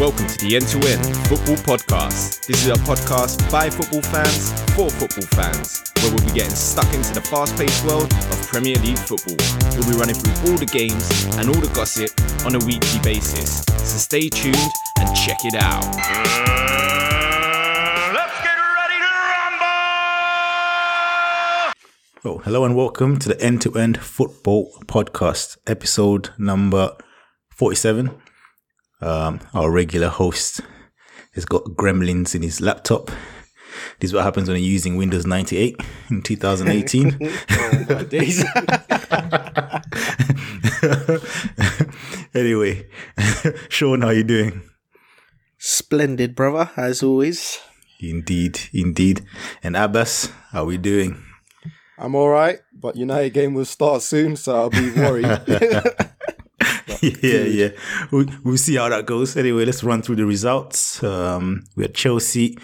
welcome to the End to End Football Podcast. This is a podcast by football fans for football fans, where we'll be getting stuck into the fast paced world of Premier League football. We'll be running through all the games and all the gossip on a weekly basis. So stay tuned and check it out. Mm, let's get ready to rumble! Oh, hello and welcome to the End to End Football Podcast, episode number 47. Um, our regular host has got gremlins in his laptop. This is what happens when you're using Windows 98 in 2018. my days. anyway, Shawn, how are you doing? Splendid, brother, as always. Indeed, indeed. And Abass, how are we doing? I'm all right, but United game will start soon, so I'll be worried. yeah, yeah. We'll, we'll see how that goes. Anyway, let's run through the results. Um, we had Chelsea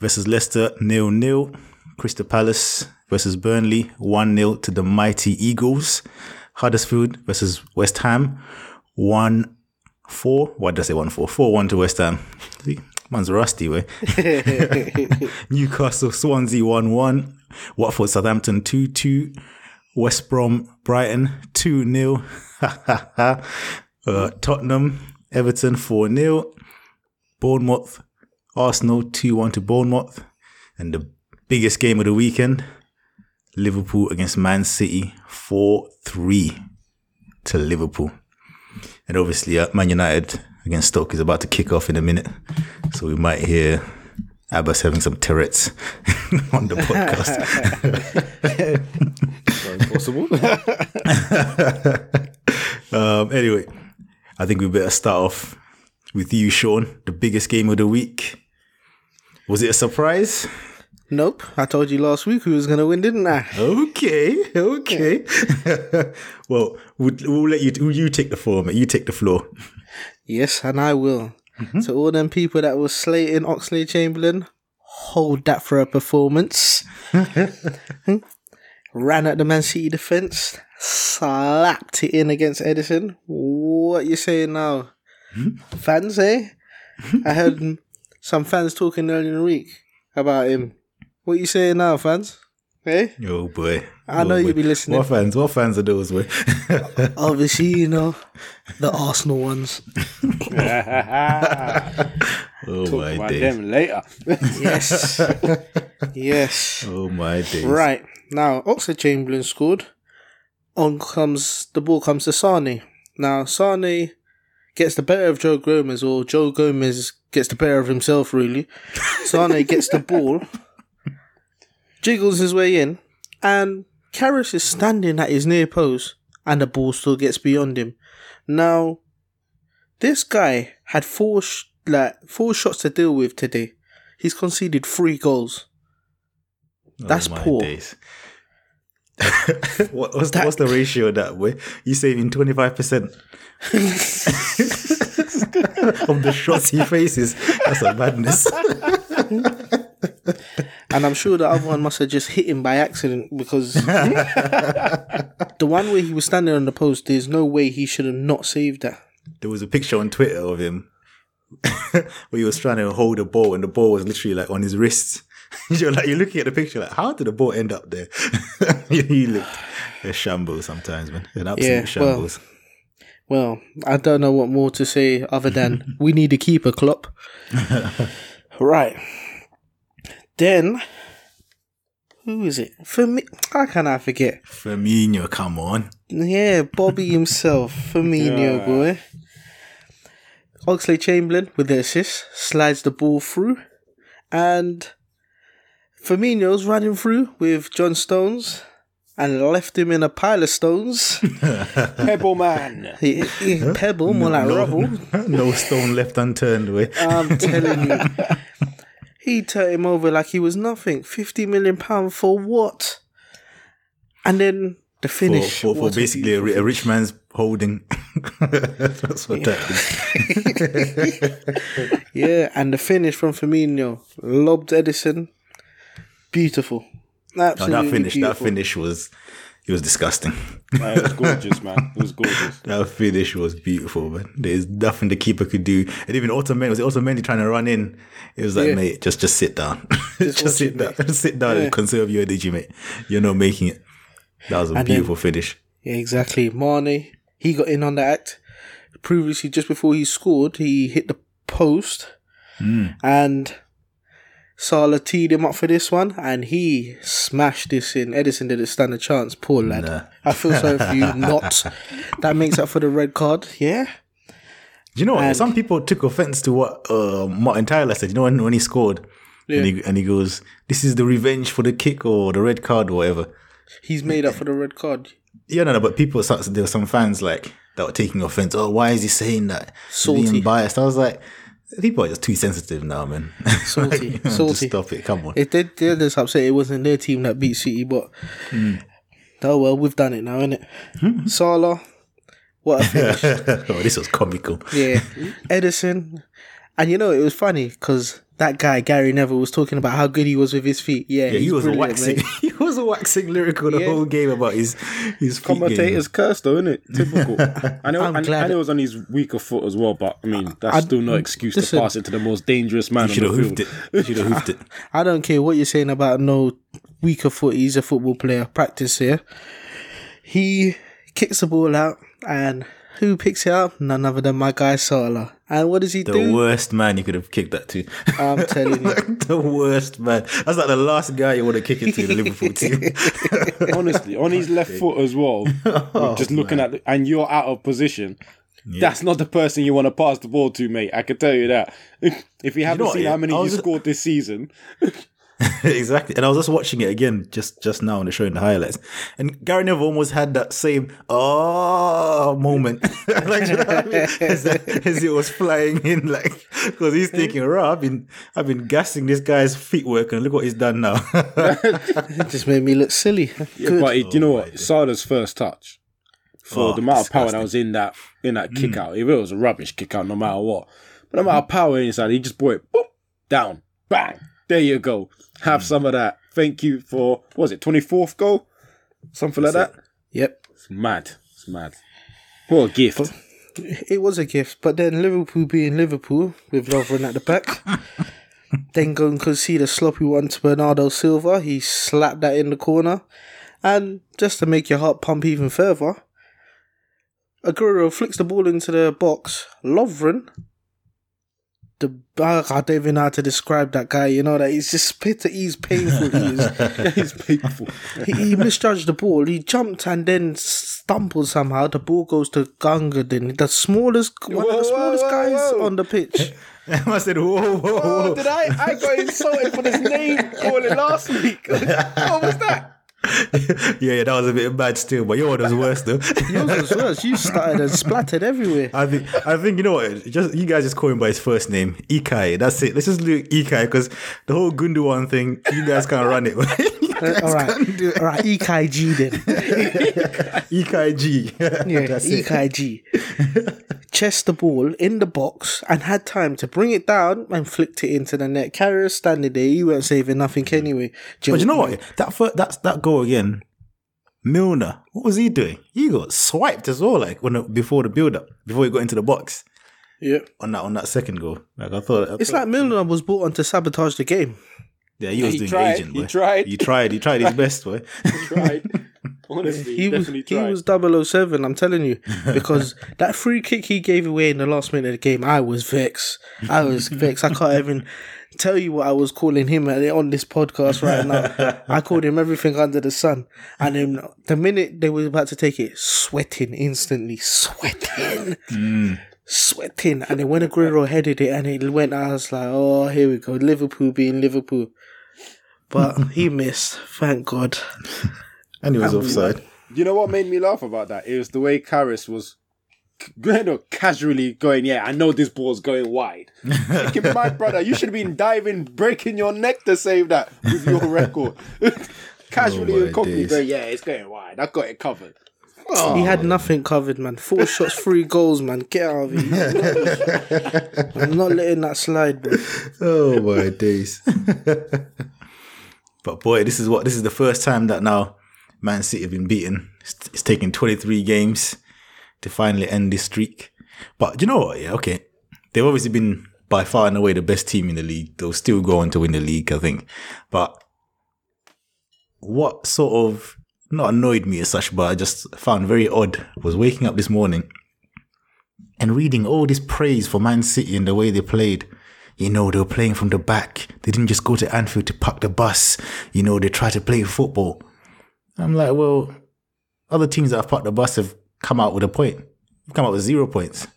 versus Leicester, nil nil. Crystal Palace versus Burnley, 1 0 to the mighty Eagles. Huddersfield versus West Ham, 1 4. What did I say? 1 4? 4 1 to West Ham. See, man's rusty, way. Newcastle, Swansea 1 1. Watford, Southampton 2 2. West Brom, Brighton 2 0. uh, Tottenham, Everton 4 0. Bournemouth, Arsenal 2 1 to Bournemouth. And the biggest game of the weekend, Liverpool against Man City 4 3 to Liverpool. And obviously, uh, Man United against Stoke is about to kick off in a minute. So we might hear Abass having some Tourette's on the podcast. Possible. um, anyway, I think we better start off with you, Shawn. The biggest game of the week. Was it a surprise? Nope, I told you last week who was going to win, didn't I? Okay, okay. well, we'll, we'll let you. Will you take the floor, mate? You take the floor. Yes, and I will. So all them people that was slating Oxlade Chamberlain, hold that for a performance. Ran at the Man City defence, slapped it in against Ederson. What you saying now? fans, eh? I heard some fans talking earlier in the week about him. What you saying now, fans? Eh? Oh boy! I know you'll be listening. What fans? What fans are those? with? Obviously, you know, the Arsenal ones. oh Talk my about days! them later. Yes. yes. Oh my days! Right. Now, Oxlade Chamberlain scored. On comes, the ball comes to Sane. Now, Sane gets the better of Joe Gomez, or Joe Gomez gets the better of himself, really. Sane gets the ball, jiggles his way in, and Karius is standing at his near post, and the ball still gets beyond him. Now, this guy had four sh- like four shots to deal with today. He's conceded three goals. That's oh poor. What, what's, the, what's the ratio that way? You saving twenty five percent of the shots he faces. That's a madness. And I'm sure the other one must have just hit him by accident because the one where he was standing on the post, there's no way he should have not saved that. there was a picture on Twitter of him where he was trying to hold a ball and the ball was literally like on his wrist. you're like you're looking at the picture like how did the ball end up there? he looked a shambles sometimes, man. An absolute Yeah, well, shambles. Well, I don't know what more to say other than we need to keep a Klopp. right. Then, who is it? For me, how can I forget? Firmino, come on. Yeah, Bobby himself, Firmino boy. Oxlade Chamberlain with the assist slides the ball through, and Firmino's running through with John Stones and left him in a pile of stones. Pebble man. He- he- Pebble, more like rubble. no stone left unturned way. I'm telling you, he turned him over like he was nothing. Fifty million pound for what? And then the finish. for, for what a basically a, a rich man's holding. That's what that is. Yeah, and the finish from Firmino, lobbed Ederson, beautiful, No, that finish, that finish was it was disgusting. Man, it was gorgeous, man. It was gorgeous. That finish was beautiful, man. There's nothing the keeper could do. And even Otamendi was it Otamendi trying to run in. It was like, Yeah. mate, just just sit down, just, watch sit it, down, mate. just sit down Yeah. and conserve your energy, mate. You're not making it. That was a And then- beautiful finish. Yeah, exactly. Mane, he got in on the act. Previously, just before he scored, he hit the post, hmm. and Salah teed him up for this one, and he smashed this in. Ederson didn't stand a chance. Poor lad. Nah. I feel sorry for you. Not that makes up for the red card. Yeah. You know? And- Some people took offense to what uh, Martin Tyler said. You know when, when he scored, Yeah. and, he, and he goes, "This is the revenge for the kick or the red card or whatever." He's made up for the red card. Yeah, no, no. But people, there were some fans like that were taking offense. Oh, why is he saying that? Salty. Being biased. I was like, people are just too sensitive now, man. Salty. Like, Salty. stop it. Come on. If they, they're just upset it wasn't their team that beat City, but hmm. oh well, we've done it now, innit? Salah, what a finish. oh, this was comical. Yeah, Ederson, and you know it was funny because that guy Gary Neville was talking about how good he was with his feet. Yeah, Yeah, he was waxing. mate. was waxing lyrical the Yeah. whole game about his his. Commentators cursed though, isn't it? Typical. I know, I'm I, glad I know it- it was on his weaker foot as well, but I mean that's I- still no excuse listen. to pass it to the most dangerous man You on should the have field. hoofed it. You should have hoofed it. I don't care what you're saying about no weaker foot. He's a football player. Practice here. He kicks the ball out, and who picks it up? None other than my guy Salah. And what does he The do? The worst man you could have kicked that to. I'm telling you. the worst man. That's like the last guy you want to kick it to the Liverpool team. Honestly, on his left foot as well. Oh, just looking at the, and you're out of position. That's not the person you want to pass the ball to, mate. I can tell you that. If you haven't what, seen yeah, how many I you scored this season, exactly. And I was just watching it again just just now and they're showing the highlights. And Gary Neville almost had that same oh moment. like you know what I mean? as, as it was flying in, like because he's thinking, right, I've been I've been gassing this guy's feet work and look what he's done now. It just made me look silly. Yeah, Good. but it, you know what? Salah's first touch for Oh, the amount of power that was in that in that kick mm. out. If it was a rubbish kick out, no matter what, but the amount of power inside, he just brought it boop, down, bang. There you go. Have hmm. some of that. Thank you for what was it twenty fourth goal, something like that. Yep. It's mad. It's mad. What a gift. It was a gift, but then Liverpool being Liverpool with Lovren at the back, then go and concede a sloppy one to Bernardo Silva. He slapped that in the corner, and just to make your heart pump even further, Aguero flicks the ball into the box. Lovren, the I don't even know how to describe that guy. You know that he's just spit. He's painful. He is. it's painful. he, he misjudged the ball. He jumped and then stumbled somehow. The ball goes to Gungadin, the smallest one of Whoa, the smallest whoa, guys whoa. on the pitch. I said, whoa, whoa, whoa. Oh, did I? I got insulted for this name calling last week. what was that? yeah, yeah, that was a bit bad still, but your one was worse though. Yours was worse. You started and splattered everywhere. I think I think you know what? Just you guys just call him by his first name, Ilkay. That's it. Let's just do Ilkay because the whole Gundogan thing, you guys can't run it. Uh, all right, all right. EKG then. Ilkay G. Yeah, That's it. EKG. Chest the ball in the box and had time to bring it down and flicked it into the net. Karius standing there, you weren't saving nothing anyway. But you know what? That fir- that's that goal again. Milner, what was he doing? He got swiped as well, like when the, before the build up, before he got into the box Yeah. on that on that second goal. Like I thought, I It's thought- like Milner was brought on to sabotage the game. Yeah, he was He doing tried, agent. he tried. He tried. He tried his best, boy. Tried. Honestly, he he was definitely he was 007, I'm telling you. Because that free kick he gave away in the last minute of the game, I was vexed. I was vexed. I can't even tell you what I was calling him on this podcast right now. I called him everything under the sun. And then the minute they were about to take it, sweating instantly. Sweating. Mm. Sweating. And then when Aguero headed it and it went, I was like, oh, here we go. Liverpool being Liverpool. But he missed. Thank God. And he was offside. You know what made me laugh about that? It was the way Karius was you know, casually going, yeah, I know this ball's going wide. Thinking, my brother, you should have been diving, breaking your neck to save that with your record. casually Oh and cockney going, yeah, it's going wide. I got it covered. He had oh. nothing covered, man. Four shots, three goals, man. Get out of here. I'm not letting that slide, bro. Oh my days. But boy, this is what this is the first time that now Man City have been beaten. It's, it's taken 23 games to finally end this streak. But you know what? Yeah, okay. They've obviously been by far and away the best team in the league. They'll still go on to win the league, I think. But what sort of not annoyed me as such, but I just found very odd was waking up this morning and reading all this praise for Man City and the way they played. You know, they were playing from the back. They didn't just go to Anfield to park the bus. You know, they tried to play football. I'm like, well, other teams that have parked the bus have come out with a point. You've come out with zero points.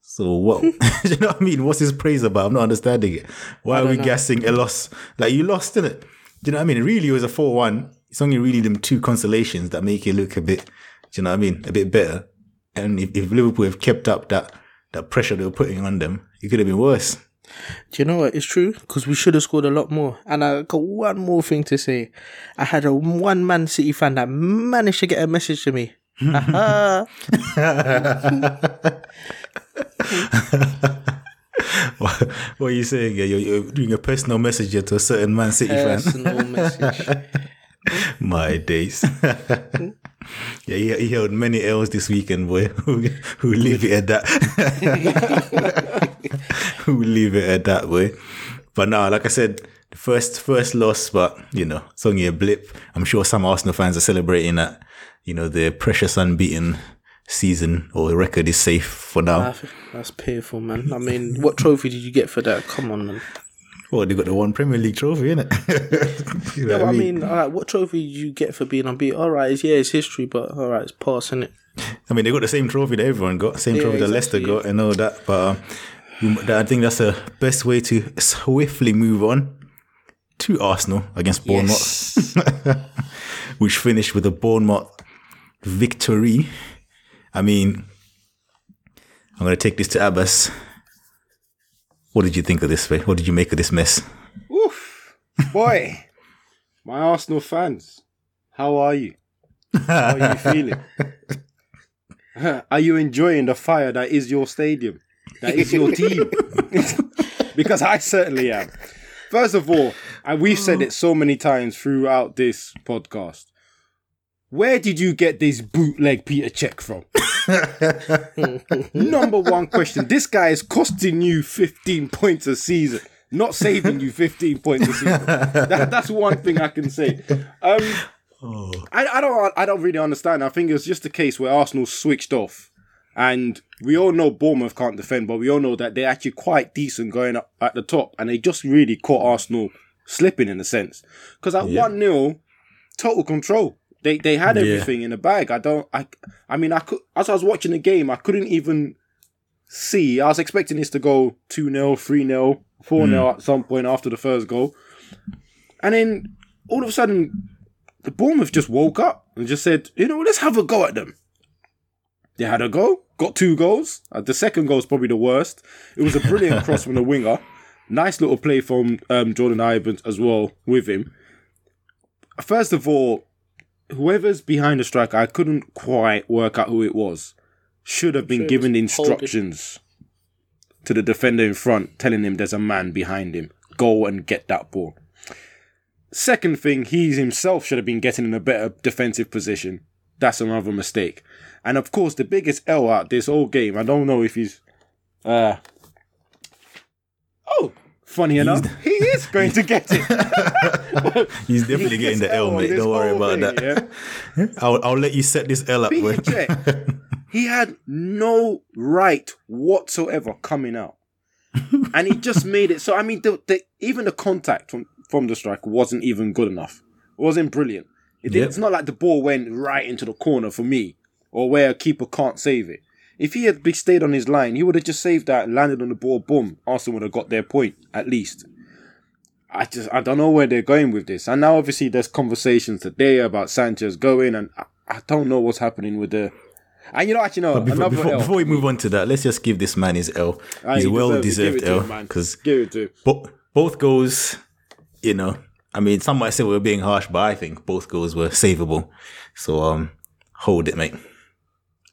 So what? you know what I mean? What's this praise about? I'm not understanding it. Why are we know. guessing a loss? Like you lost, didn't it? Do you know what I mean? Really, it was a four-one. It's only really them two consolations that make it look a bit. Do you know what I mean? A bit better. And if, if Liverpool have kept up that that pressure they were putting on them, it could have been worse. Do you know what? It's true because we should have scored a lot more. And I got one more thing to say. I had a one Man City fan that managed to get a message to me. What, what are you saying? You're, you're doing a personal message to a certain Man City fan. Personal message. My days. yeah, he, he held many L's this weekend, boy. who leave it at that? who leave it at that, boy? But now, like I said, the first first loss, but you know, it's only a blip. I'm sure some Arsenal fans are celebrating that. You know, the precious unbeaten season or record is safe for now. That's painful, man. I mean, what trophy did you get for that? Come on, man. Well, they got the one Premier League trophy, innit? you know Yeah, what I mean, all right, what trophy did you get for being unbeaten? All right, it's, yeah, it's history, but all right, it's past, is it? I mean, they got the same trophy that everyone got, same Yeah, trophy that Leicester got, and all that. But um, I think that's the best way to swiftly move on to Arsenal against Bournemouth, which finished with a Bournemouth victory. I mean, I'm going to take this to Abass. What did you think of this? Way? What did you make of this mess? Oof. Boy, my Arsenal fans, how are you? How are you feeling? are you enjoying the fire that is your stadium? That is your team? because I certainly am. First of all, and we've said it so many times throughout this podcast. Where did you get this bootleg Petr Cech from? Number one question. This guy is costing you 15 points a season, not saving you 15 points a season. That, that's one thing I can say. Um, I, I don't I don't really understand. I think it's just a case where Arsenal switched off. And we all know Bournemouth can't defend, but we all know that they're actually quite decent going up at the top. And they just really caught Arsenal slipping in a sense. Because at 1 0, total control. They they had Yeah. everything in the bag. I don't I I mean I could as I was watching the game, I couldn't even see. I was expecting this to go 2 0, 3 0, 4 0 at some point after the first goal. And then all of a sudden the Bournemouth just woke up and just said, you know, let's have a go at them. They had a go, got two goals. Uh, the second goal is probably the worst. It was a brilliant cross from the winger. Nice little play from um, Jordan Ibe as well with him. First of all, whoever's behind the striker, I couldn't quite work out who it was. Should have been Sure, given Holding. instructions to the defender in front, telling him there's a man behind him. Go and get that ball. Second thing, he himself should have been getting in a better defensive position. That's another mistake. And of course, the biggest L out this whole game, I don't know if he's. Uh, oh, funny enough, he is going to get it. He's definitely getting the L, on mate. Don't worry about thing, that. yeah? I'll, I'll let you set this L up, he had no right whatsoever coming out. and he just made it so I mean the, the even the contact from, from the strike wasn't even good enough. It wasn't brilliant. It, Yep. It's not like the ball went right into the corner for me, or where a keeper can't save it. If he had stayed on his line, he would have just saved that, landed on the ball, boom. Arsenal would have got their point at least. I just I don't know where they're going with this. And now obviously there's conversations today about Sanchez going, and I, I don't know what's happening with the. And you know, actually, no, Before, before, before we move on to that, let's just give this man his L. He's he well deserved Give it to L because Give it to him. bo- both goals, you know, I mean, some might say we are being harsh, but I think both goals were savable. So, um, hold it, mate.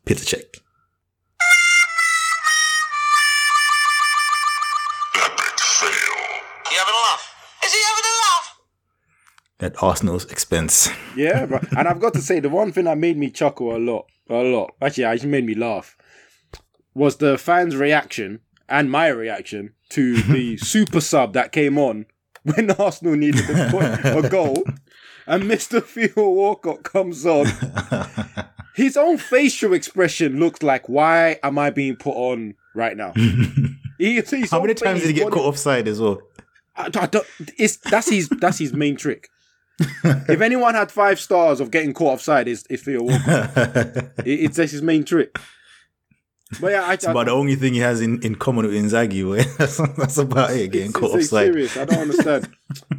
Petr Cech. At Arsenal's expense. Yeah, but and I've got to say the one thing that made me chuckle a lot, a lot. Actually, it actually made me laugh. Was the fans' reaction and my reaction to the super sub that came on when Arsenal needed to put a goal, and Mr. Theo Walcott comes on. His own facial expression looks like, "Why am I being put on right now?" He- How many times did he get body- caught offside as well? I, I don't, it's that's his that's his main trick. if anyone had five stars of getting caught offside, it's, it's Theo Walcott. It- it's his main trick. But yeah, I, It's about the only thing he has in, in common with Inzaghi. That's, that's about it. Getting it's, caught it's offside. serious. I don't understand.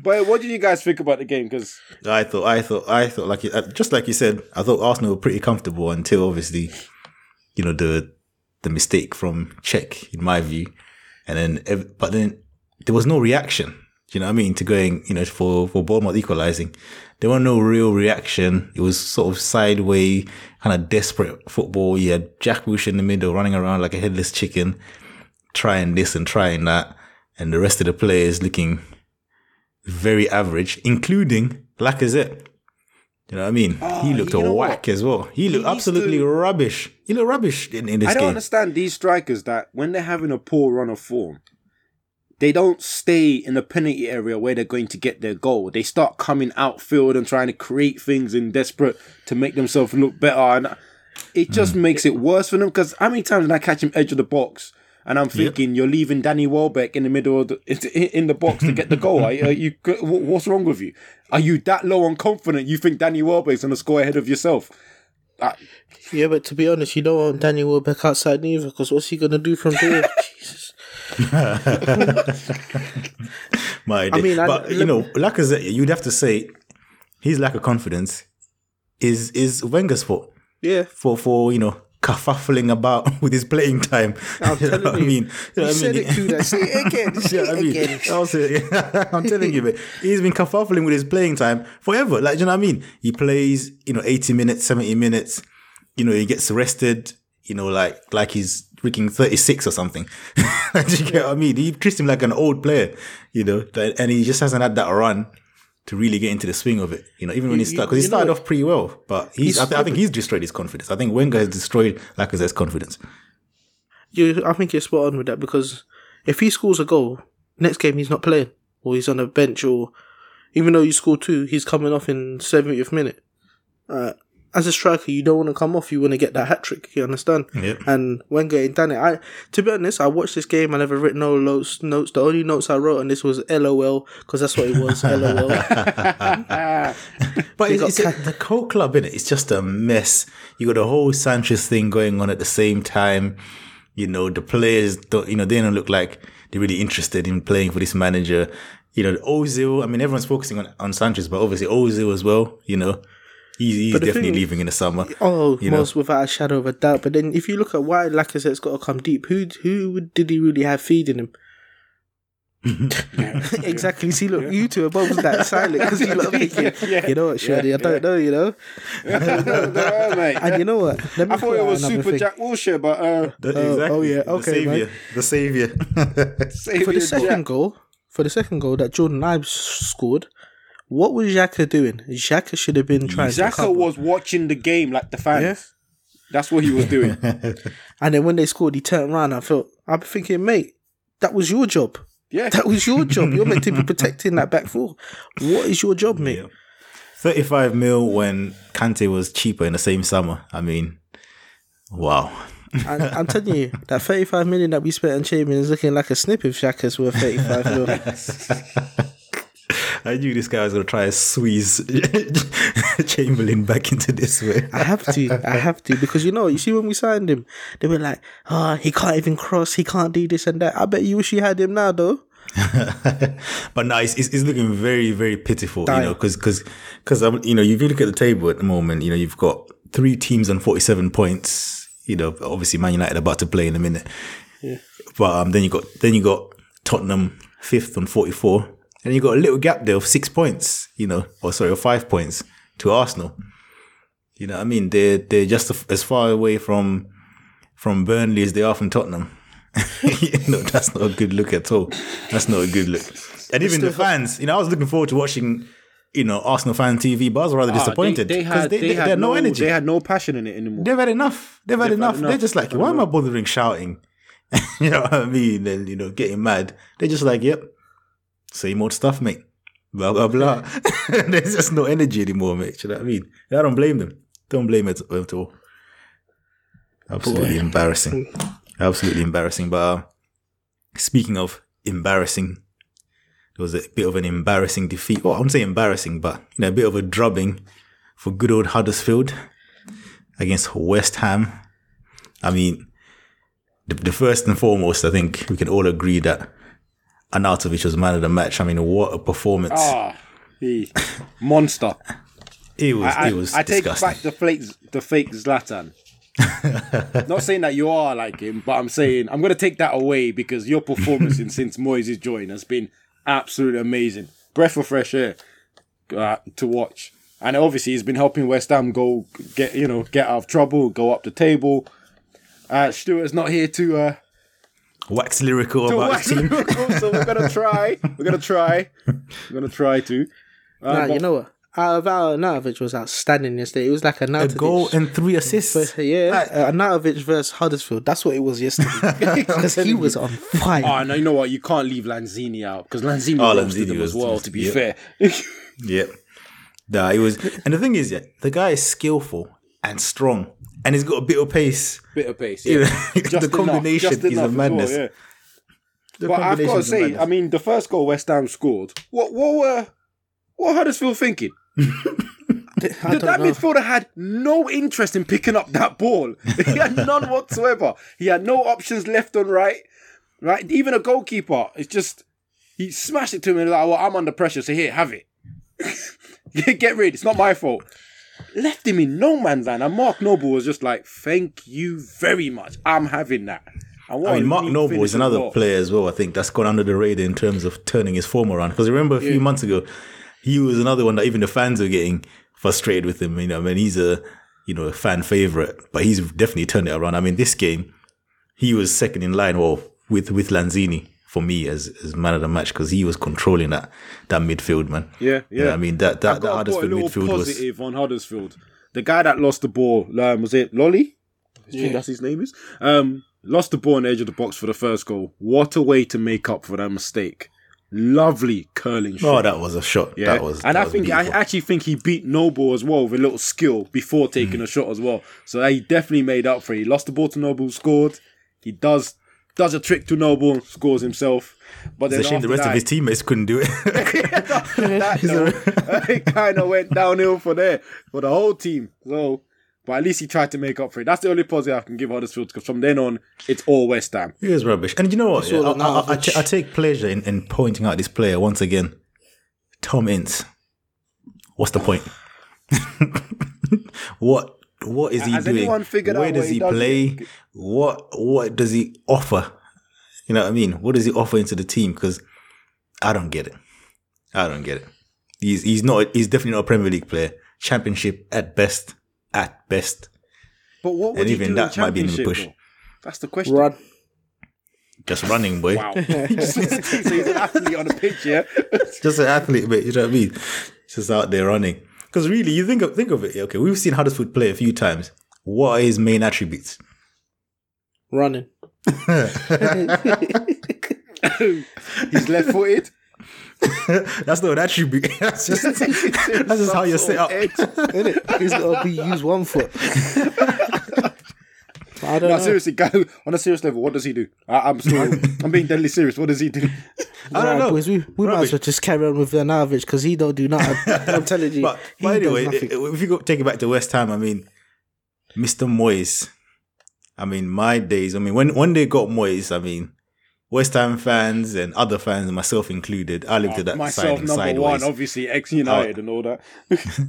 but what did you guys think about the game? Because I thought, I thought, I thought, like uh, just like you said, I thought Arsenal were pretty comfortable until obviously, you know, the the mistake from Cech, in my view, and then, but then there was no reaction. Do you know what I mean? To going, you know, for for Bournemouth equalising, there was no real reaction. It was sort of sideways, kind of desperate football. You had Jack Bush in the middle, running around like a headless chicken, trying this and trying that, and the rest of the players looking very average, including Lacazette. You know what I mean? he looked Ah, a whack what? as well. He looked needs absolutely to- rubbish. He looked rubbish in, in this I don't game. understand these strikers that when they're having a poor run of form, they don't stay in the penalty area where they're going to get their goal. They start coming outfield and trying to create things in desperate to make themselves look better, and it just Hmm. makes it worse for them. Because how many times did I catch him edge of the box? And I'm thinking you're leaving Danny Welbeck in the middle of the in the box to get the goal. Are, are you what's wrong with you? Are you that low on confident? You think Danny Welbeck's going to score ahead of yourself? Yeah, but to be honest, you don't want Danny Welbeck outside neither, because what's he gonna do from there? Jesus. My mean, I- but you know, Lacazette, you'd have to say his lack of confidence is is Wenger's fault Yeah, for for you know kerfuffling about with his playing time. I'm you telling what I mean? You know you I said mean? it too. That say it again. Say I it mean, again. Say it. I'm telling you, man, he's been kerfuffling with his playing time forever. Like, you know what I mean? He plays, you know, 80 minutes, 70 minutes. You know, he gets arrested. You know, like like he's freaking 36 or something. do you get what I mean? He treats him like an old player. You know, and he just hasn't had that run to really get into the swing of it. You know, even when he started, because he you know started off pretty well, but he's. He's I, th- I think he's destroyed his confidence. I think Wenger has destroyed Lacazette's confidence. You, I think you're spot on with that because if he scores a goal, next game he's not playing, or he's on a bench, or even though you score two, he's coming off in 70th minute. Uh, as a striker, you don't want to come off. You want to get that hat trick. You understand? Yep. And Wenger ain't done it. I, to be honest, I watched this game. I never written no notes. Notes. The only notes I wrote on this was LOL because that's what it was. LOL. But it's, got it's a- the whole club in it. It's just a mess. You got the whole Sanchez thing going on at the same time. You know, the players don't. You know, they don't look like they're really interested in playing for this manager. You know, Ozil. I mean, everyone's focusing on, on Sanchez, but obviously Ozil as well. You know, he's, he's definitely thing- leaving in the summer. Oh, You know? most without a shadow of a doubt. But then, if you look at why Lacazette's got to come deep, who who did he really have feeding him? exactly. See, look, you two are both that silent because you lot are thinking, you know what, Shreddy, I don't know, you know. No, mate. And you know what? Let me I thought it was Super thing. Jack Wilshere, but uh, The- oh, yeah, okay, The savior. The savior. For the second goal, for the second goal that Jordan Ibe scored, what was Xhaka doing? Xhaka should have been trying to Xhaka cover. was watching the game like the fans. Yeah. That's what he was doing. And then when they scored, he turned around. I felt, I'm thinking, mate, that was your job. Yeah. That was your job. You're meant to be protecting that back four. What is your job, mate? 35 mil when Kante was cheaper in the same summer. I mean, wow. And I'm telling you, that 35 million that we spent on Chamberlain is looking like a snip if Xhaka's worth 35 mil. I knew this guy was going to try and squeeze Chamberlain back into this way. I have to, I have to, because you know, you see when we signed him, they were like, oh, he can't even cross, he can't do this and that. I bet you wish you had him now, though. but now it's, it's, it's looking very, very pitiful, you know, because, because, because, um, you know, if you look at the table at the moment, you know, you've got three teams on 47 points, you know, obviously Man United about to play in a minute. Yeah. But, um, then you got, then you got Tottenham fifth on 44. And you got a little gap there of six points, you know, or sorry, of five points to Arsenal. You know what I mean? They're, they're just as far away from, from Burnley as they are from Tottenham. you know, that's not a good look at all. That's not a good look. And even the fans, you know, I was looking forward to watching you know, Arsenal fan TV, but I was rather Ah, disappointed They, they because had, they, they, they, had no, energy. They had no passion in it anymore. They've had enough. They've had They've had enough. They're just like, why am I bothering shouting? you know what I mean? And you know, getting mad. They're just like, yep, same old stuff, mate. Blah blah blah. There's just no energy anymore, mate. You know what I mean? I don't blame them. Don't blame it at all. Absolutely embarrassing. Absolutely embarrassing. But uh, speaking of embarrassing, there was a bit of an embarrassing defeat. Well, I wouldn't say embarrassing, but you know, a bit of a drubbing for good old Huddersfield against West Ham. I mean, the, the first and foremost, I think we can all agree that Arnautovic was man of the match. I mean, what a performance! Ah, he monster. it was, I, it was I take back the fake, the fake Zlatan. Not saying that you are like him, but I'm saying I'm gonna take that away because your performance in since Moyes' join has been absolutely amazing. Breath of fresh air uh, to watch, and obviously he's been helping West Ham go get you know get out of trouble, go up the table. Uh, Stuart's not here to uh, Wax lyrical to about wax his team. Liverpool, so we're gonna try. We're gonna try. We're gonna try to. Uh, Nah, but- you know what? Out of Arnautovic was outstanding yesterday. It was like a A goal and three assists. yeah, uh, Arnautovic versus Huddersfield. That's what it was yesterday. Because he was on fire. Oh, no, you know what? You can't leave Lanzini out because Lanzini Oh, roasted Lanzini him was as well. just- To be yeah. fair, Yep. Nah, it was, and the thing is, yeah, the guy is skillful and strong, and he's got a bit of pace. bit of pace. Yeah. the combination just is enough a madness. Well, yeah. The But I've got to combination is a say, madness. I mean, the first goal West Ham scored. What? What were? What Huddersfield thinking? I that don't know. midfielder had no interest in picking up that ball. He had none whatsoever. He had no options left and right. Right, even a goalkeeper. It's just he smashed it to me and like, well, I'm under pressure, so here, have it. Get rid. It's not my fault. Left him in no man's land, and Mark Noble was just like, "Thank you very much. I'm having that." I mean, Mark Noble is another well. player as well. I think that's gone under the radar in terms of turning his form around. Because remember a few months ago, he was another one that even the fans were getting frustrated with him. You know, I mean, he's a you know a fan favorite, but he's definitely turned it around. I mean, this game, he was second in line, well, with with Lanzini for me as as man of the match because he was controlling that that midfield, man. Yeah, You know yeah. I mean, that that, that got to put a Huddersfield little midfield was positive on Huddersfield. The guy that lost the ball, um, was it Lolley? I think that's his name is. Um, lost the ball on the edge of the box for the first goal. What a way to make up for that mistake! Lovely curling shot. oh, that was a shot. yeah, That was and that I was think I actually think he beat Noble as well with a little skill before Mm. taking a shot as well. So he definitely made up for it. He lost the ball to Noble, scored. He does does a trick to Noble, scores himself. But then It's a shame the rest that, of his teammates couldn't do it. that, though, it kind of went downhill for there for the whole team. So, but at least he tried to make up for it. That's the only positive I can give Huddersfield because from then on, it's all West Ham. It was rubbish. And you know what? Yeah, an I, I, I, I take pleasure in, in pointing out this player once again. Tom Ince. What's the point? what what is he Has doing? anyone figured Where out does what he, he does play? yet? What what does he offer? You know what I mean? What does he offer into the team? Because I don't get it. I don't get it. He's he's not he's definitely not a Premier League player. Championship at best. At best. But what would And he even do that in might be in the push. though? That's the question. Run. Just running, boy. Wow. so he's an athlete on the pitch, yeah? just an athlete, mate. You know what I mean? Just out there running. Because really, you think of think of it. Okay, we've seen Huddersfield play a few times. What are his main attributes? Running. He's left footed. That's not an attribute. That's just that's just how you're set up. Innit? He's got to be use one foot. I don't No, know. seriously, go on a serious level. What does he do? I, I'm still, I'm being deadly serious. What does he do? I don't Right, know. boys, we, we might as well just carry on with Vernavich because he don't do nothing. I'm telling you. But, he but anyway, does nothing. i- if you go take it back to West Ham, I mean, Mr. Moyes. I mean, my days. I mean, when when they got Moyes, I mean, West Ham fans and other fans, myself included, I looked at uh, that Myself, signing number sideways. one, obviously ex United and all that.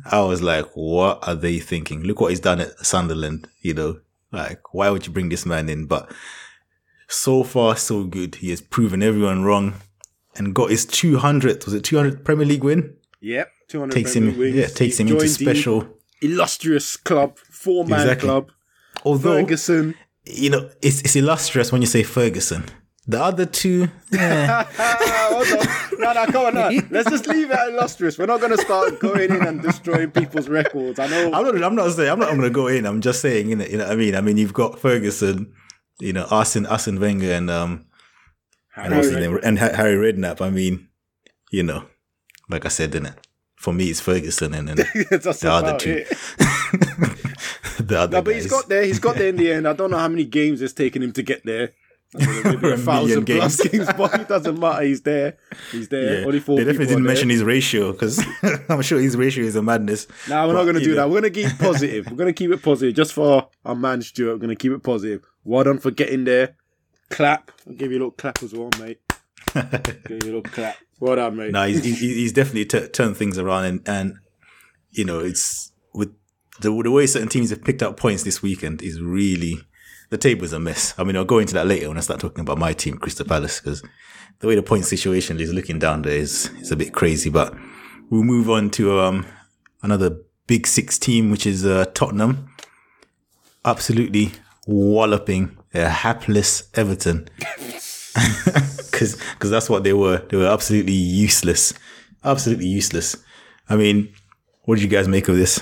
I was like, what are they thinking? Look what he's done at Sunderland, you know, like, why would you bring this man in? But so far, so good. He has proven everyone wrong and got his 200th, was it 200 Premier League win? Yep, 200 Takes Premier him, League yeah, takes He him into special. illustrious club, four man Exactly. club. Although, Ferguson. you know, it's, it's illustrious when you say Ferguson. The other two, eh, Ah, hold on. No, no, come on, no. Let's just leave it at illustrious. We're not going to start going in and destroying people's records. I know. I'm not. I'm not saying. I'm not. I'm going to go in. I'm just saying. You know. You know. What I mean. I mean. You've got Ferguson. You know, Arsene, Arsene Wenger, and um, and what's his name? And Ha- Harry Redknapp. I mean, you know, like I said, innit? For me, it's Ferguson, and then the other two. the other No, but he's got there. He's got there in the end. I don't know how many games it's taken him to get there. A thousand plus games, but it doesn't matter. He's there. He's there. Yeah. Only four they definitely didn't there. mention his ratio because I'm sure his ratio is a madness. No, we're not going to do that. We're going to keep positive. We're going to keep it positive just for our man Stuart. We're going to keep it positive. Well done for getting there. Clap. I'll give you a little clap as well, mate. give you a little clap. Well done, mate. No, he's, he's, he's definitely t- turned things around, and, and you know, it's with the, the way certain teams have picked up points this weekend is really the table's a mess. I mean, I'll go into that later when I start talking about my team, Crystal Palace, because the way the point situation is looking down there is is a bit crazy. But we'll move on to um another big six team, which is uh, Tottenham, absolutely walloping a hapless Everton because that's what they were. They were absolutely useless, absolutely useless. I mean, what did you guys make of this?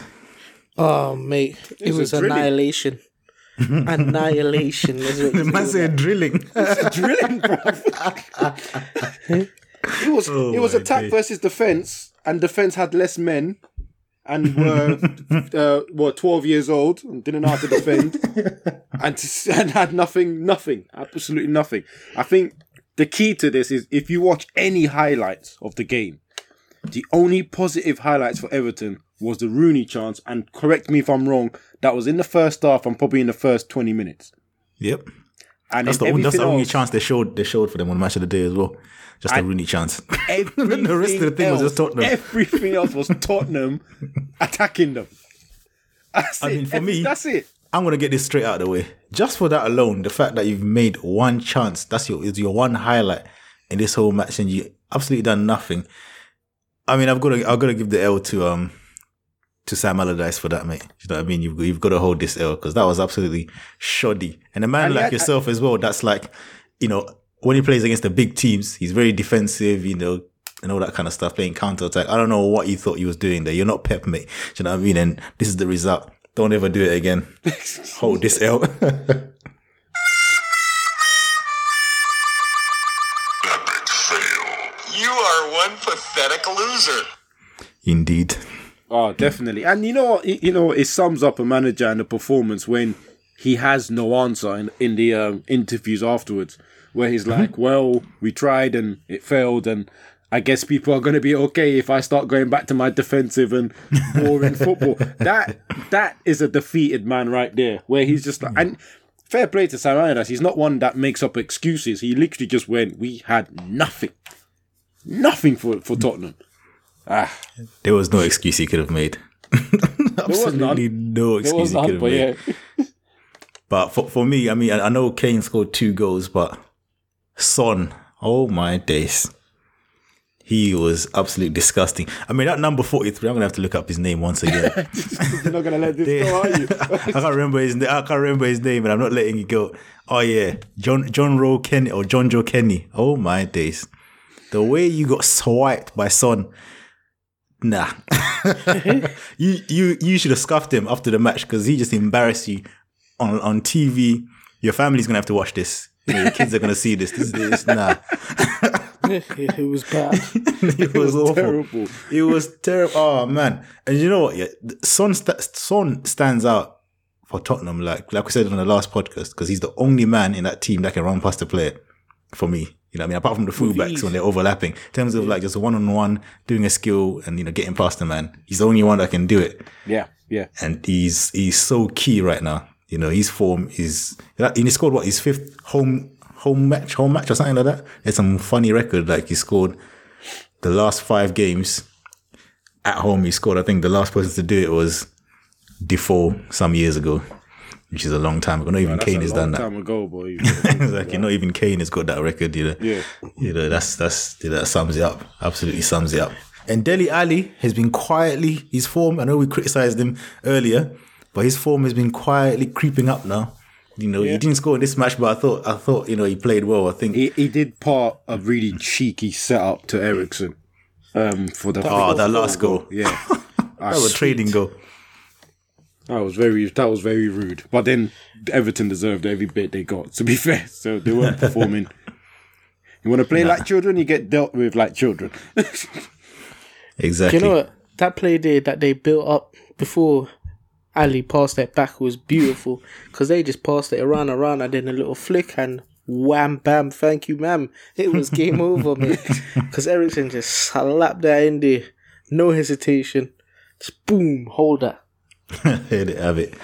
Oh, mate, it was was a drilling. annihilation. annihilation. is what it The man was. said drilling. drilling, bro. it was Oh it was attack days. versus defense, and defense had less men and were uh, what twelve years old and didn't know how to defend, and and had nothing, nothing, absolutely nothing. I think the key to this is if you watch any highlights of the game, the only positive highlights for Everton was the Rooney chance, and correct me if I'm wrong, that was in the first half and probably in the first twenty minutes. Yep, And that's the only, that's the only else- chance they showed. They showed for them on the match of the day as well. Just a Rooney chance. Everything the rest of the thing was just else- Tottenham. Everything else was Tottenham attacking them. That's I it. mean, for Every- me- that's it. I'm gonna get this straight out of the way. Just for that alone, the fact that you've made one chance, that's your is your one highlight in this whole match, and you absolutely done nothing. I mean, I've got to I've got to give the L to um to Sam Allardyce for that, mate. You know what I mean? You've you've got to hold this L because that was absolutely shoddy. And a man And like had- yourself as well, that's like, you know, when he plays against the big teams, he's very defensive, you know, and all that kind of stuff, playing counter attack. I don't know what you thought you was doing there. You're not Pep, mate. Do you know what I mean? And this is the result. Don't ever do it again. Hold this L. You are one pathetic loser. Indeed. Oh, definitely. And you know what? It- You know, it sums up a manager and a performance when he has no answer in, in the um, interviews afterwards, where he's Mm-hmm. like, "Well, we tried and it failed, and I guess people are going to be okay if I start going back to my defensive and boring football." That that is a defeated man right there, where he's just like, and fair play to Sam Allardyce. He's not one that makes up excuses. He literally just went, "We had nothing, nothing for for Tottenham." Ah, There was no excuse he could have made. Absolutely no excuse he could have made. yeah. But for, for me, I mean, I, I know Kane scored two goals, but Son, oh my days. He was absolutely disgusting. I mean, that number 43, I'm going to have to look up his name once again. You're not gonna let this go, are you? I can't remember his name. I can't remember his name, and I'm not letting it go. Oh yeah, John John Rowe Kenny or Jonjoe Kenny. Oh my days, the way you got swiped by Son. Nah, you you you should have scuffed him after the match because he just embarrassed you on on TV. Your family's gonna have to watch this. Your kids are gonna see this. This is nah. it was bad. it was, awful. terrible. It was terrible. Oh man! And you know what? Yeah, Son st- Son stands out for Tottenham. Like like we said on the last podcast, because he's the only man in that team that can run past the player. For me, you know, I mean, apart from the fullbacks when they're overlapping, in terms of like just one on one doing a skill and you know getting past the man, he's the only one that can do it. Yeah, yeah. And he's he's so key right now. You know, his form is. And he scored what his fifth home home match, home match or something like that. It's some funny record. Like he scored the last five games at home. He scored. I think the last person to do it was Defoe some years ago, which is a long time ago. Not even That's Kane has done that. time ago, boy. exactly. Not even Kane has got that record. You know. Yeah. You know. That's that's that sums it up. Absolutely sums it up. And Dele Alli has been quietly his form. I know we criticized him earlier, but his form has been quietly creeping up now. You know, he didn't score in this match, but I thought I thought you know he played well. I think. He, he did part a really cheeky setup to Eriksen um, for the oh, that last goal. Yeah, That was a trading goal. That was very that was very rude. But then Everton deserved every bit they got. To be fair, so they weren't performing. You want to play like children, you get dealt with like children. Exactly. Do You know what? That play there that they built up before Alli passed it back was beautiful because they just passed it around, around, and then a little flick and wham, bam, thank you, ma'am. It was game over, man. Because Eriksen just slapped that in there, no hesitation, just boom, hold that. Have it.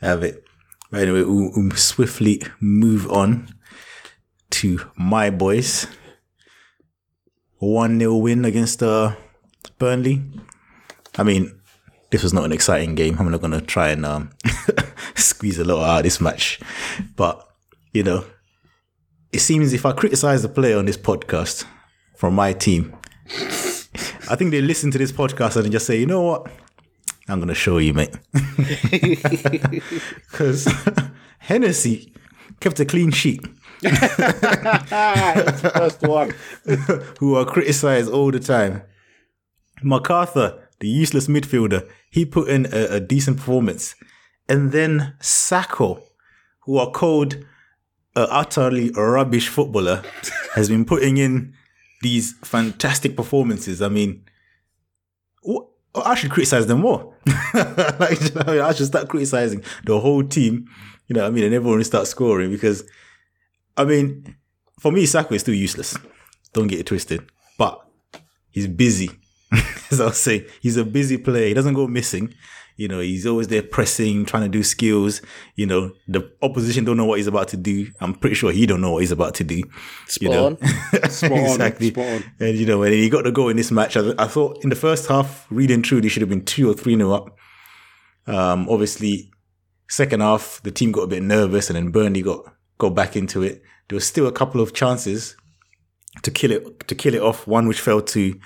Have it. But anyway, we'll, we'll swiftly move on to my boys. 1 0 win against uh, Burnley. I mean, this was not an exciting game. I'm not going to try and um, squeeze a lot out of this match. But, you know, it seems if I criticize the player on this podcast from my team, I think they listen to this podcast and just say, you know what? I'm going to show you, mate. Because Hennessey kept a clean sheet, First one. who are criticized all the time. McArthur, the useless midfielder, he put in a, a decent performance. And then Sako, who are called a utterly rubbish footballer, has been putting in these fantastic performances. I mean, what, I should criticize them more. like, you know, I should start criticizing the whole team, you know I mean, and everyone start scoring because, I mean, for me, Sako is still useless. Don't get it twisted. But he's busy. As I'll say, he's a busy player. He doesn't go missing. You know, he's always there pressing, trying to do skills. You know, the opposition don't know what he's about to do. I'm pretty sure he don't know what he's about to do. Spot you know? on. Spot exactly. spot on. And you know, when he got the goal in this match, I, I thought in the first half, reading through, they should have been two or three nil up. Um, obviously, second half, the team got a bit nervous, and then Burnley got got back into it. There was still a couple of chances to kill it to kill it off. One which fell to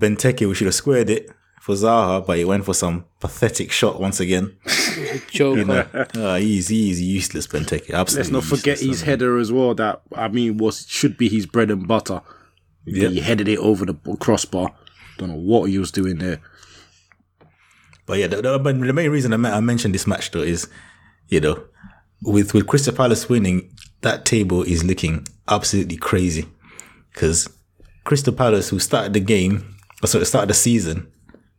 Benteke, we should have squared it for Zaha, but he went for some pathetic shot once again. Joker. Uh, he's he's useless, Benteke. Absolutely. Let's not forget useless. his header as well. That I mean was should be his bread and butter. Yep. He headed it over the crossbar. Don't know what he was doing there. But yeah, the, the, but the main reason I, I mentioned this match though is, you know, with with Crystal Palace winning, that table is looking absolutely crazy because Crystal Palace, who started the game, or sorry, started the season,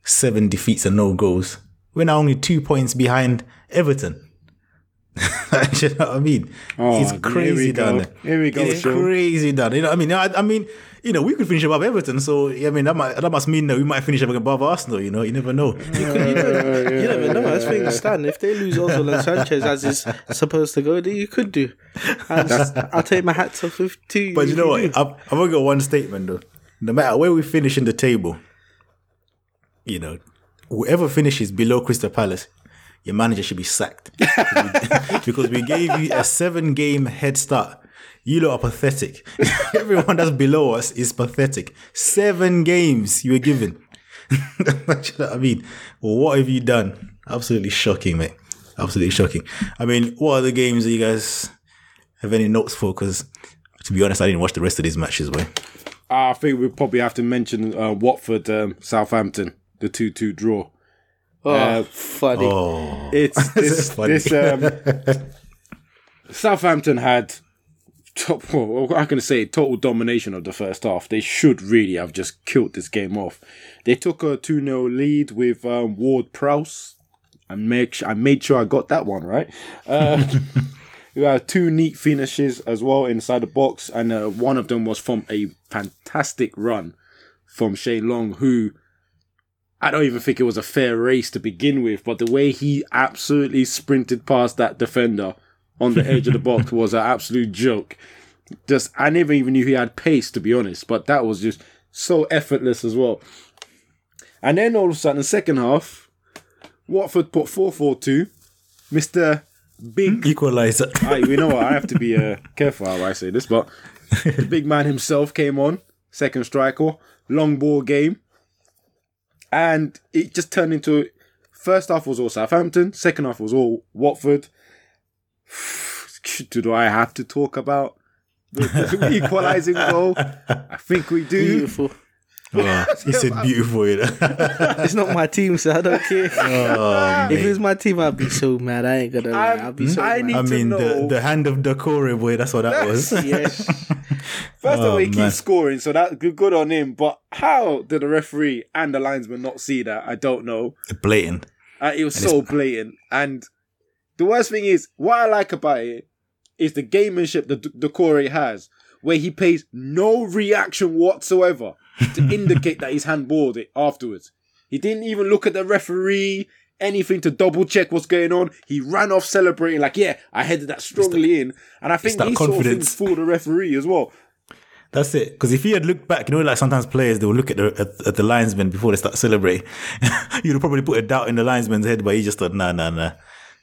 seven defeats and no goals, we're now only two points behind Everton. you know what I mean? Oh, it's crazy down go. there. Here we go, It's crazy down. there. You know, what I mean, I, I mean, you know, we could finish above Everton, so I mean, that might that must mean that we might finish above Arsenal. You know, you never know. You, could, you, could, you never know. As things stand, if they lose Ozil and Sanchez as is supposed to go, then you could do. I'll take my hats off with two. But you know what? I've, I've only got one statement though. No matter where we finish in the table, you know, whoever finishes below Crystal Palace, your manager should be sacked because we gave you a seven-game head start. You lot are pathetic. Everyone that's below us is pathetic. Seven games you were given. I mean? What have you done? Absolutely shocking, mate. Absolutely shocking. I mean, what other games do you guys have any notes for? Because to be honest, I didn't watch the rest of these matches, boy. I think we probably have to mention uh, Watford, um, Southampton, the two-two draw. oh, uh, funny. Oh, It's this, funny. this um, Southampton had top. Well, I can say total domination of the first half. They should really have just killed this game off. They took a two 0 lead with um, Ward Prowse. I make I made sure I got that one right. Uh, we had two neat finishes as well inside the box, and uh, one of them was from a fantastic run from Shane Long, who I don't even think it was a fair race to begin with, but the way he absolutely sprinted past that defender on the edge of the box was an absolute joke. Just I never even knew he had pace to be honest, but that was just so effortless as well. And then all of a sudden, the second half, Watford put 4 4 2. Mr. Big equalizer. I, you know what? I have to be uh, careful how I say this, but the big man himself came on, second striker, long ball game, and it just turned into. First half was all Southampton, second half was all Watford. do I have to talk about the, the equalizing goal? I think we do. Beautiful. Oh, he said beautiful. You know? It's not my team, so I don't care. oh, if it was my team, I'd be so mad. I ain't gonna lie. I'm- I'd be so I mad. need- I to mean, the, know- the hand of Doucouré, boy, that's what that was. yes. First of all, he Oh, keeps scoring, so that's good, good on him. But how did the referee and the linesman not see that? I don't know. Blatant. Uh, it was so blatant. And the worst thing is, what I like about it is the gamemanship that the Corey has, where he pays no reaction whatsoever to indicate that he's handballed it afterwards. He didn't even look at the referee, anything to double check what's going on. He ran off celebrating like, yeah, I headed that strongly in. And I think that sort of confidence. things fool the referee as well. That's it. Because if he had looked back, you know, like sometimes players they will look at the at, at the linesman before they start celebrating. You'd have probably put a doubt in the linesman's head, but he just thought, nah, nah, nah.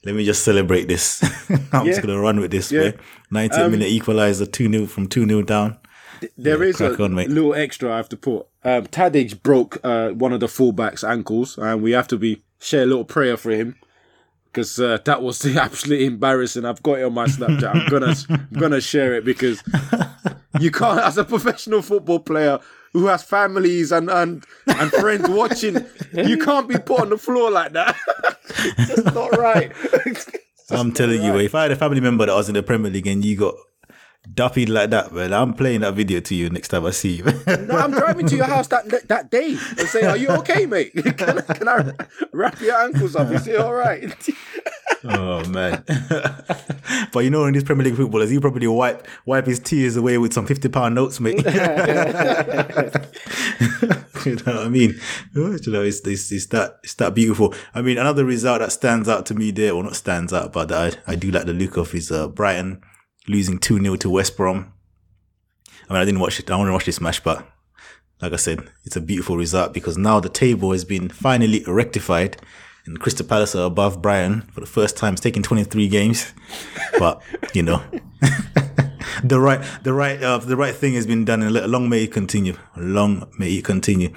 Let me just celebrate this. I'm Yeah. just gonna run with this. Yeah. Yeah. 90 um, minute equalizer, two 0 from two 0 down. There Yeah, is a on, little extra I have to put. Um, Tadic broke uh, one of the fullbacks' ankles, and we have to be share a little prayer for him because uh, that was absolutely embarrassing. I've got it on my Snapchat. I'm gonna I'm gonna share it because you can't, as a professional football player who has families and and, and friends watching, you can't be put on the floor like that. it's just not right. I'm telling you, if I had a family member that was in the Premier League and you got duppied like that, man, I'm playing that video to you next time I see you. No, I'm driving to your house that that day and say, "Are you okay, mate? Can, I- can I wrap your ankles up? Is it all right?" Oh man! but you know, in these Premier League footballers, he probably wipe wipe his tears away with some fifty pound notes, mate. you know what I mean? You know, it's, it's it's that it's that beautiful. I mean, another result that stands out to me there, or not stands out, but I I do like the look of is uh, Brighton losing two 0 to West Brom. I mean, I didn't watch it. I want to watch this match, but like I said, it's a beautiful result because now the table has been finally rectified. And Crystal Palace are above Brighton for the first time. It's taken 23 games, but you know, the right, the right, uh, the right thing has been done, and long may it continue. Long may it continue.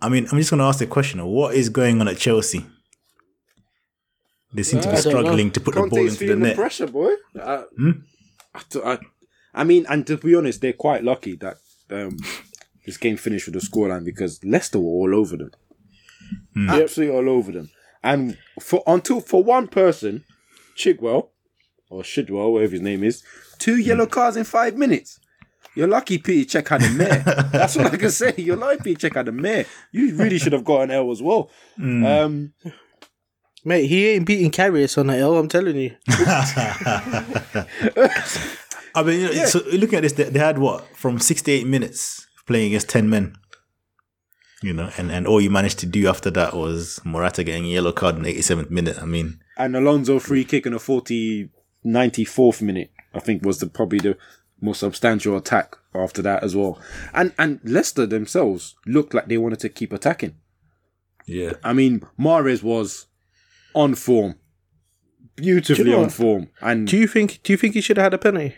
I mean, I'm just going to ask the question: What is going on at Chelsea? They seem to be don't know. struggling to put the ball into the feeling the net. pressure, boy. Uh, I, I, I mean, and to be honest, they're quite lucky that um, this game finished with a scoreline because Leicester were all over them, absolutely all over them. And for until for one person, Chigwell or Shidwell, whatever his name is, two yellow cards in five minutes. You're lucky Petr Cech had a mare. That's what I can say. You're lucky Petr Cech had a mare. You really should have got an L as well. Um, Mate, he ain't beating Karius on the that I'm telling you. I mean, you know, so looking at this, they, they had what from 68 minutes playing against 10 men. You know, and, and all you managed to do after that was Morata getting a yellow card in the 87th minute. I mean, and Alonso free kick in the 40, 94th minute, I think was the probably the most substantial attack after that as well. And and Leicester themselves looked like they wanted to keep attacking. yeah. I mean, Mahrez was on form, beautifully you know on form, and Do you think do you think he should have had a penny?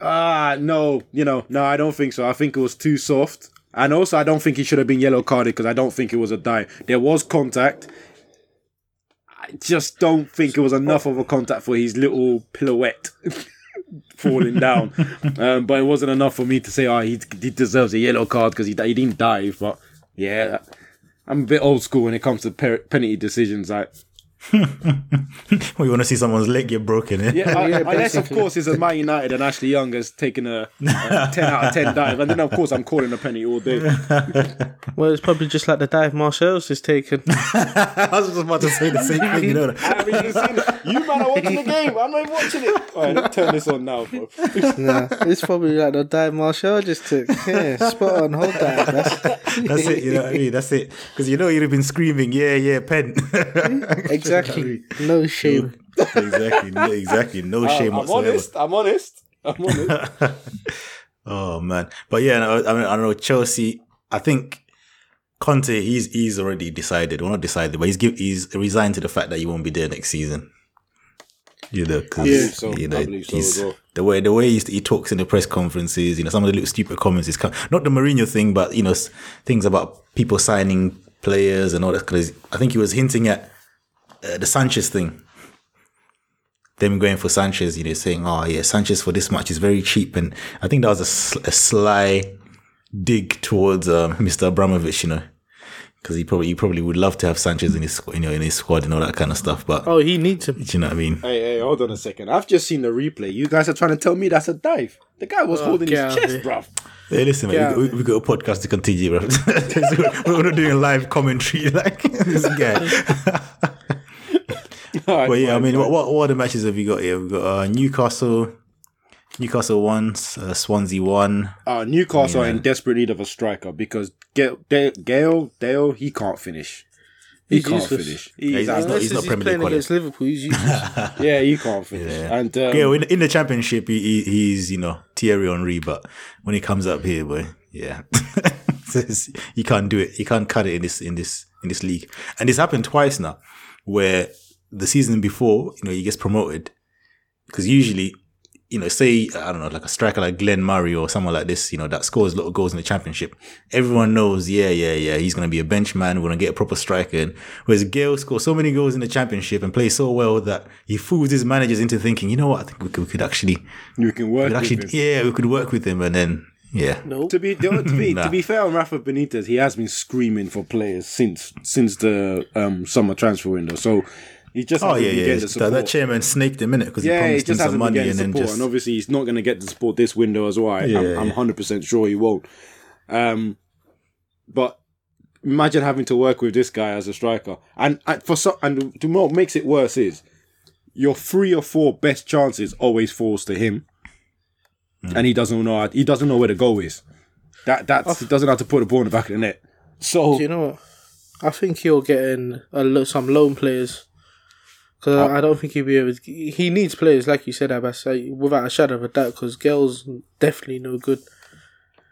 ah no, you know, no, I don't think so. I think it was too soft, and also I don't think he should have been yellow carded because I don't think it was a dive. There was contact. I just don't think it was enough of a contact for his little pirouette falling down. Um, but it wasn't enough for me to say, oh, he, he deserves a yellow card because he, he didn't dive. But yeah, I'm a bit old school when it comes to penalty decisions. Like, Well, you want to see someone's leg get broken, eh? yeah, Yeah, unless of course it's a Man United and Ashley Young has taken a, a 10 out of 10 dive. And then of course I'm calling a penny all day. Well, it's probably just like the dive Martial's is taken. I was just about to say the same thing, you know. I haven't even. You man are watching the game. I'm not even watching it. All right, let's turn this on now, bro. nah, it's probably like the dive Marshall just took. Yeah, spot on, hold that. That's, That's it, you know what I mean? That's it. Because you know you'd have been screaming, yeah, yeah, pen. exactly. No shame. exactly, no, exactly. No shame I'm whatsoever. honest. I'm honest. I'm honest. Oh man, but yeah, no, I mean, I don't know Chelsea. I think Conte, he's he's already decided, well not decided, but he's give, he's resigned to the fact that he won't be there next season. You know, because believe so. you know so he's well. the way the way he, he talks in the press conferences. You know, some of the little stupid comments is not the Mourinho thing, but you know things about people signing players and all that. Because I think he was hinting at uh, the Sanchez thing. them going for Sanchez, you know, saying, "Oh yeah, Sanchez for this much is very cheap," and I think that was a, sl- a sly dig towards um, Mr. Abramovich, you know, because he probably he probably would love to have Sanchez in his squ- you know in his squad and all that kind of stuff. But Oh, he needs him. do you know what I mean? Hey, hey, hold on a second. I've just seen the replay. You guys are trying to tell me that's a dive. The guy was holding his chest, here. bruv. Hey, listen, man, we, we, we got a podcast to continue, bro. We're not doing live commentary like this guy. Alright, But yeah, I mean, fine. what, what what other matches have you got here? We've got uh, Newcastle, Newcastle one, uh, Swansea one. Uh, Newcastle are in desperate need of a striker because Gayle, Dale, Gayle, Dale he can't finish. He He's can't useless. finish. he's He's, not- Unless he's he's, Premier playing quality. against Liverpool, he's useless. yeah, he can't finish. And um, Yeah, in, in the championship, he, he, he's you know Thierry Henry, but when he comes up here, boy, yeah, Says you can't do it. You can't cut it in this in this in this league. And this happened twice now, where the season before, you know, he gets promoted because usually, you know, say I don't know, like a striker like Glenn Murray or someone like this, you know, that scores a lot of goals in the championship. Everyone knows, yeah, yeah, yeah, he's gonna be a bench man. We're gonna get a proper striker. And whereas Gayle scores so many goals in the championship and plays so well that he fools his managers into thinking, you know what, I think we could, we could actually, we can work we could with actually, him. yeah, we could work with him. And then, yeah, no. To be to be, Nah. to be fair on Rafa Benitez, he has been screaming for players since since the um, summer transfer window. So he just oh hasn't yeah, yeah, the that, support. that chairman snaked him in it because he yeah, he promised him just some money and then just and obviously he's not going to get the support this window as well. I, Yeah, I'm, I'm yeah. 100% sure he won't. Um, but imagine having to work with this guy as a striker, and, and for so, and what makes it worse is your three or four best chances always falls to him, Hmm. and he doesn't know how, he doesn't know where the goal is. That that's he doesn't have to put the ball in the back of the net. So Do you know what? I think he'll get in a lo- some loan players. Because I, I don't think he'll be able to. He needs players, like you said, Abass, uh, without a shadow of a doubt, because Gayle's definitely no good.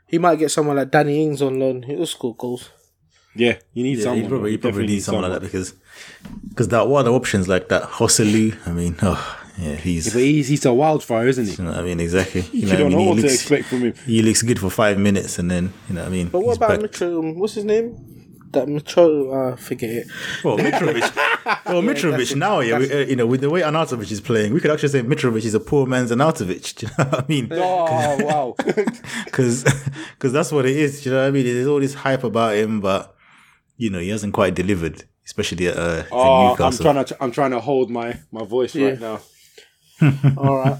He might get someone like Danny Ings on loan. He'll score goals. yeah, you need Yeah, someone. he probably, You he probably definitely needs someone like that because because that what other options like that Joselu. I mean, oh yeah, he's. But he's, he's a wildfire, isn't he? you know what I mean, exactly. You, You know, don't what I know mean? what he to looks, expect from him. He looks good for five minutes, and then you know what I mean. But what about back. Mitro? What's his name? That Mitro. Uh, forget it. Well, Mitrovic. well, Mitrovic now, yeah, we, uh, you know, with the way Arnautovic is playing, we could actually say Mitrovic is a poor man's Arnautovic. Do you know what I mean? Oh wow! Because that's what it is. Do you know what I mean? There's all this hype about him, but you know, he hasn't quite delivered, especially at, uh, Oh, at I'm trying to I'm trying to hold my my voice right now. All right.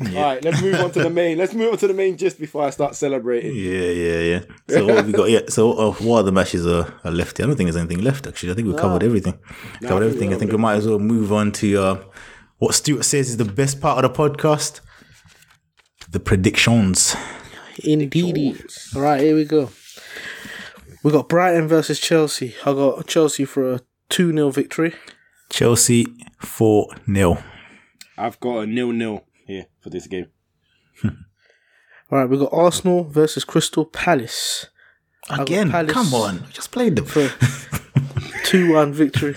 All right, let's move on to the main. Let's move on to the main just before I start celebrating. Yeah, yeah, yeah. So what have we got? Yeah. So uh, what other matches are, are left? I don't think there's anything left. Actually, I think we covered everything. covered everything. I think we might as well move on to uh, what Stuart says is the best part of the podcast: the predictions. Indeed. All right, here we go. We got Brighton versus Chelsea. I got Chelsea for a 2 0 victory. Chelsea four 0 I've got a nil nil here for this game. All right, we've got Arsenal versus Crystal Palace. Again, Palace. come on, we just played them. 2 1 victory.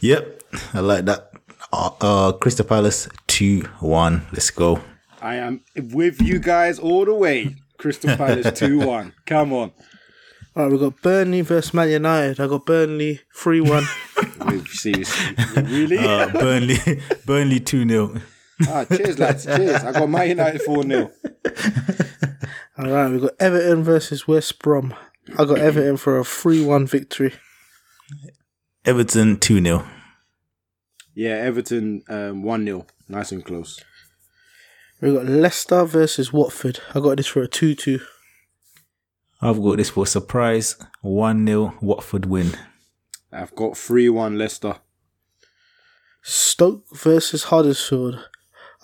Yep, I like that. Uh, uh Crystal Palace two one. Let's go. I am with you guys all the way. Crystal Palace two one. Come on. All right, we've got Burnley versus Man United. I got Burnley 3 1. Seriously, really? Uh, Burnley Burnley two 0 ah, cheers, lads. Cheers. I got Man United four 0 All right, we've got Everton versus West Brom. I got Everton for a 3 1 victory. Everton two 0 Yeah, Everton um, one 0 Nice and close. We've got Leicester versus Watford. I got this for a 2 2. I've got this for a surprise one 0 Watford win. I've got three one Leicester. Stoke versus Huddersfield.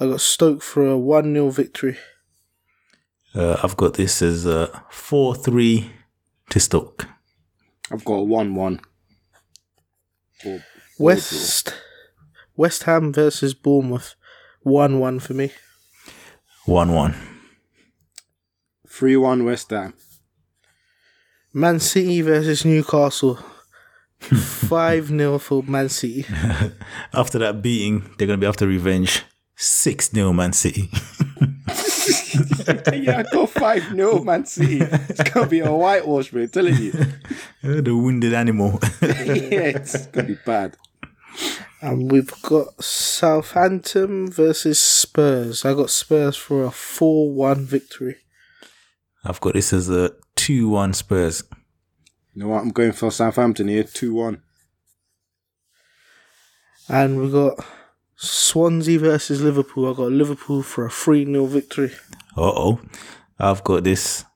I got Stoke for a 1 0 victory. Uh, I've got this as uh, four three to Stoke. I've got a one one. West West Ham versus Bournemouth. 1 1 for me. One one. Three one West Ham. Man City versus Newcastle. 5 0 for Man City. After that beating, they're gonna be after revenge. Six nil Man City. yeah, I got five nil Man City. It's gonna be a whitewash, man. Telling you. The wounded animal. yeah, it's gonna be bad. And we've got Southampton versus Spurs. I got Spurs for a 4 1 victory. I've got this as a 2 1 Spurs. You know what? I'm going for Southampton here, 2 1. And we've got Swansea versus Liverpool. I got Liverpool for a 3 0 victory. Uh oh. I've got this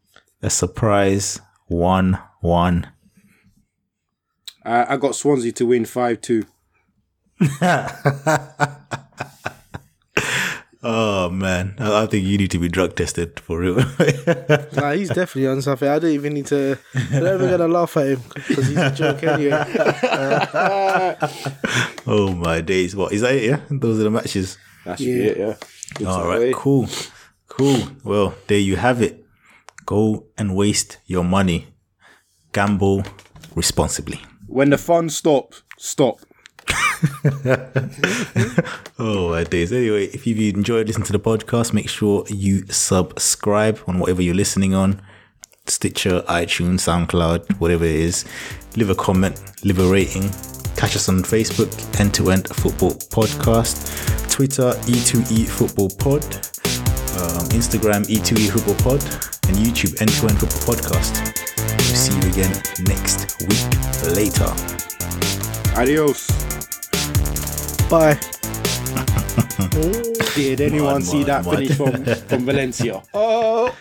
a surprise 1 1. Uh, I got Swansea to win 5 2. Oh man, I I think you need to be drug tested for real. Nah, he's definitely on something. I don't even need to. I'm not even gonna laugh at him because he's a joke anyway. oh my days! What is that? It, yeah, those are the matches. That should be it, yeah. Good All to cool, cool. Well, there you have it. Go and waste your money. Gamble responsibly. When the fun stops, stop. Oh my days. Anyway, if you've enjoyed listening to the podcast, make sure you subscribe on whatever you're listening on. Stitcher, iTunes, SoundCloud, whatever it is. Leave a comment, leave a rating. Catch us on Facebook, End to End Football Podcast, Twitter, E2E Football Pod, um, Instagram, E2E Football Pod, and YouTube, End to End Football Podcast. See you again next week. Later. Adios. Bye. Did anyone Mud, see mud, that mud. finish from, from Valencia? Oh.